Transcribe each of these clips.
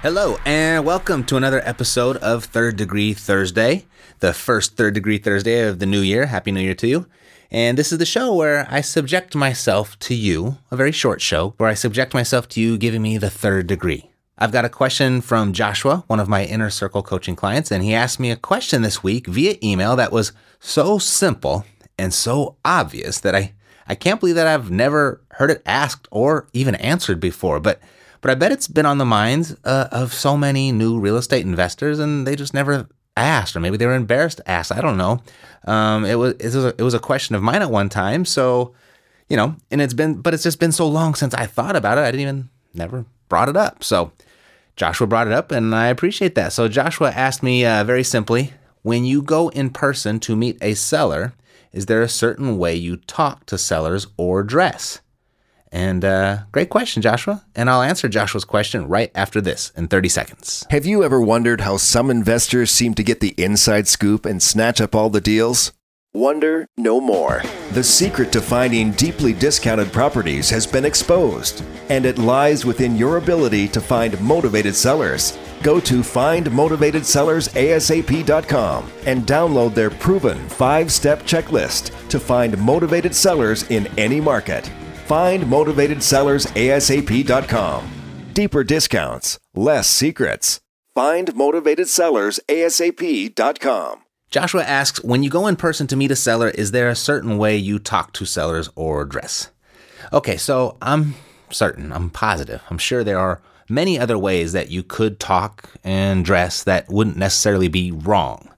Hello, and welcome to another episode of Third Degree Thursday, the first Third Degree Thursday of the new year. Happy New Year to you. And this is the show where I subject myself to you, a very short show, where I subject myself to you giving me the third degree. I've got a question from Joshua, one of my inner circle coaching clients, and he asked me a question this week via email that was so simple and so obvious that I, I can't believe that I've never heard it asked or even answered before. But but I bet it's been on the minds uh, of so many new real estate investors, and they just never asked, or maybe they were embarrassed to ask. I don't know. Um, it was it was, a, it was a question of mine at one time, so you know, and it's been, but it's just been so long since I thought about it. I didn't even never brought it up. So Joshua brought it up, and I appreciate that. So Joshua asked me uh, very simply, when you go in person to meet a seller, is there a certain way you talk to sellers or dress? And uh, great question, Joshua. And I'll answer Joshua's question right after this in 30 seconds. Have you ever wondered how some investors seem to get the inside scoop and snatch up all the deals? Wonder no more. The secret to finding deeply discounted properties has been exposed, and it lies within your ability to find motivated sellers. Go to findmotivatedsellersasap.com and download their proven five step checklist to find motivated sellers in any market. Find motivatedsellersasap.com. Deeper discounts, less secrets. Find motivatedsellersasap.com. Joshua asks When you go in person to meet a seller, is there a certain way you talk to sellers or dress? Okay, so I'm certain, I'm positive, I'm sure there are many other ways that you could talk and dress that wouldn't necessarily be wrong.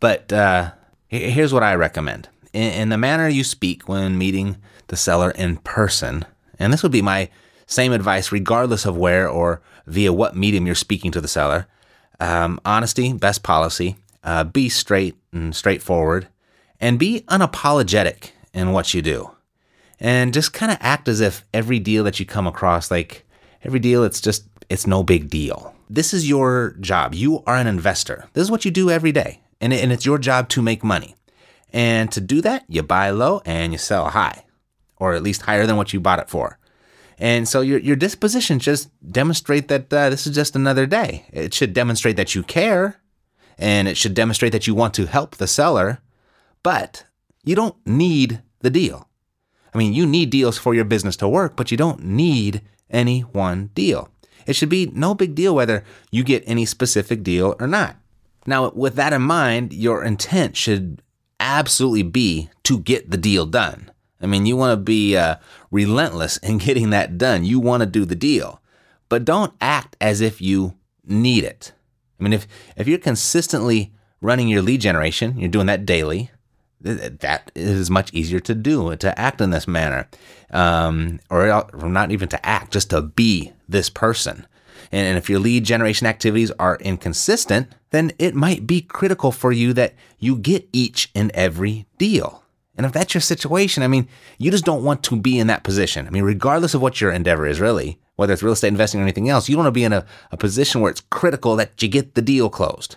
But uh, here's what I recommend in, in the manner you speak when meeting the seller in person, and this would be my same advice regardless of where or via what medium you're speaking to the seller. Um, honesty, best policy. Uh, be straight and straightforward, and be unapologetic in what you do. And just kind of act as if every deal that you come across, like every deal, it's just, it's no big deal. This is your job. You are an investor. This is what you do every day. And, and it's your job to make money. And to do that, you buy low and you sell high, or at least higher than what you bought it for. And so your, your disposition just demonstrate that uh, this is just another day. It should demonstrate that you care and it should demonstrate that you want to help the seller, but you don't need the deal. I mean, you need deals for your business to work, but you don't need any one deal. It should be no big deal whether you get any specific deal or not. Now, with that in mind, your intent should absolutely be to get the deal done. I mean, you want to be uh, relentless in getting that done. You want to do the deal, but don't act as if you need it. I mean, if if you're consistently running your lead generation, you're doing that daily. That is much easier to do to act in this manner, um, or, or not even to act, just to be this person. And if your lead generation activities are inconsistent, then it might be critical for you that you get each and every deal. And if that's your situation, I mean, you just don't want to be in that position. I mean, regardless of what your endeavor is, really, whether it's real estate investing or anything else, you don't want to be in a, a position where it's critical that you get the deal closed.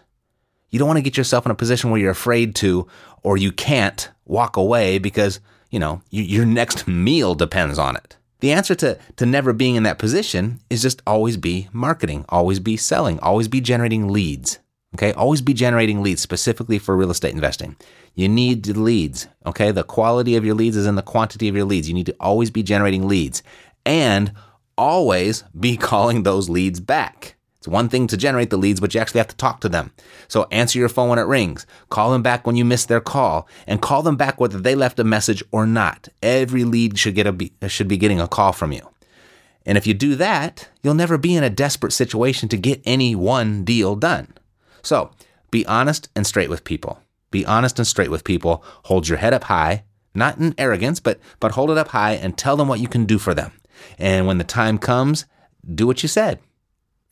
You don't want to get yourself in a position where you're afraid to or you can't walk away because, you know, you, your next meal depends on it. The answer to, to never being in that position is just always be marketing, always be selling, always be generating leads. Okay, always be generating leads specifically for real estate investing. You need leads. Okay, the quality of your leads is in the quantity of your leads. You need to always be generating leads and always be calling those leads back. It's one thing to generate the leads, but you actually have to talk to them. So answer your phone when it rings, call them back when you miss their call, and call them back whether they left a message or not. Every lead should get a should be getting a call from you. And if you do that, you'll never be in a desperate situation to get any one deal done. So, be honest and straight with people. Be honest and straight with people. Hold your head up high, not in arrogance, but but hold it up high and tell them what you can do for them. And when the time comes, do what you said.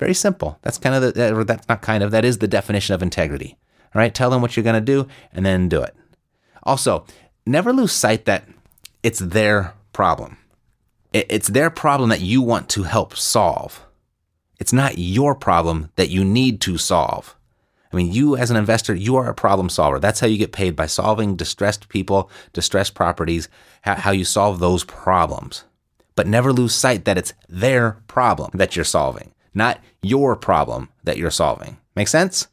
Very simple. That's kind of the, or that's not kind of, that is the definition of integrity. All right. Tell them what you're going to do and then do it. Also, never lose sight that it's their problem. It's their problem that you want to help solve. It's not your problem that you need to solve. I mean, you as an investor, you are a problem solver. That's how you get paid by solving distressed people, distressed properties, how you solve those problems but never lose sight that it's their problem that you're solving, not your problem that you're solving. Make sense?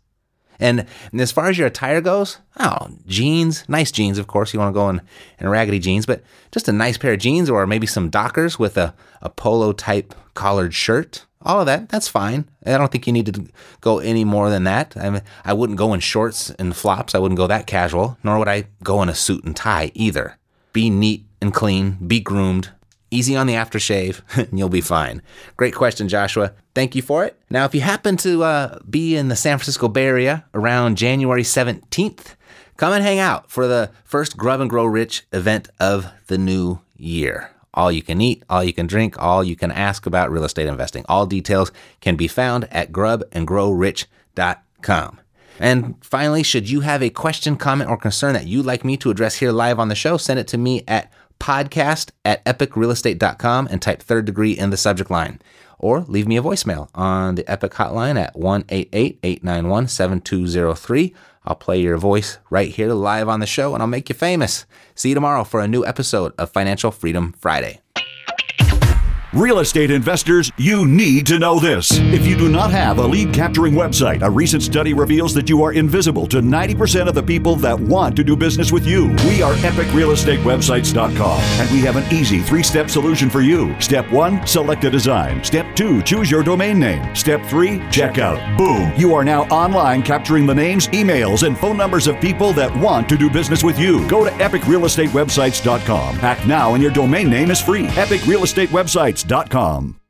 And, and as far as your attire goes, oh, jeans, nice jeans, of course. You want to go in, in raggedy jeans, but just a nice pair of jeans or maybe some Dockers with a, a polo type collared shirt. All of that, that's fine. I don't think you need to go any more than that. I mean, I wouldn't go in shorts and flops. I wouldn't go that casual, nor would I go in a suit and tie either. Be neat and clean, be groomed, easy on the aftershave, and you'll be fine. Great question, Joshua. Thank you for it. Now, if you happen to uh, be in the San Francisco Bay Area around January 17th, come and hang out for the first Grub and Grow Rich event of the new year. All you can eat, all you can drink, all you can ask about real estate investing. All details can be found at grubandgrowrich.com. And finally, should you have a question, comment, or concern that you'd like me to address here live on the show, send it to me at podcast at epicrealestate.com and type third degree in the subject line. Or leave me a voicemail on the Epic hotline at 188 891 7203. I'll play your voice right here live on the show and I'll make you famous. See you tomorrow for a new episode of Financial Freedom Friday. Real estate investors, you need to know this. If you do not have a lead capturing website, a recent study reveals that you are invisible to 90% of the people that want to do business with you. We are epicrealestatewebsites.com and we have an easy three step solution for you. Step one, select a design. Step two, choose your domain name. Step three, check out. Boom! You are now online capturing the names, emails, and phone numbers of people that want to do business with you. Go to epicrealestatewebsites.com. Act now and your domain name is free. Epicrealestatewebsites.com.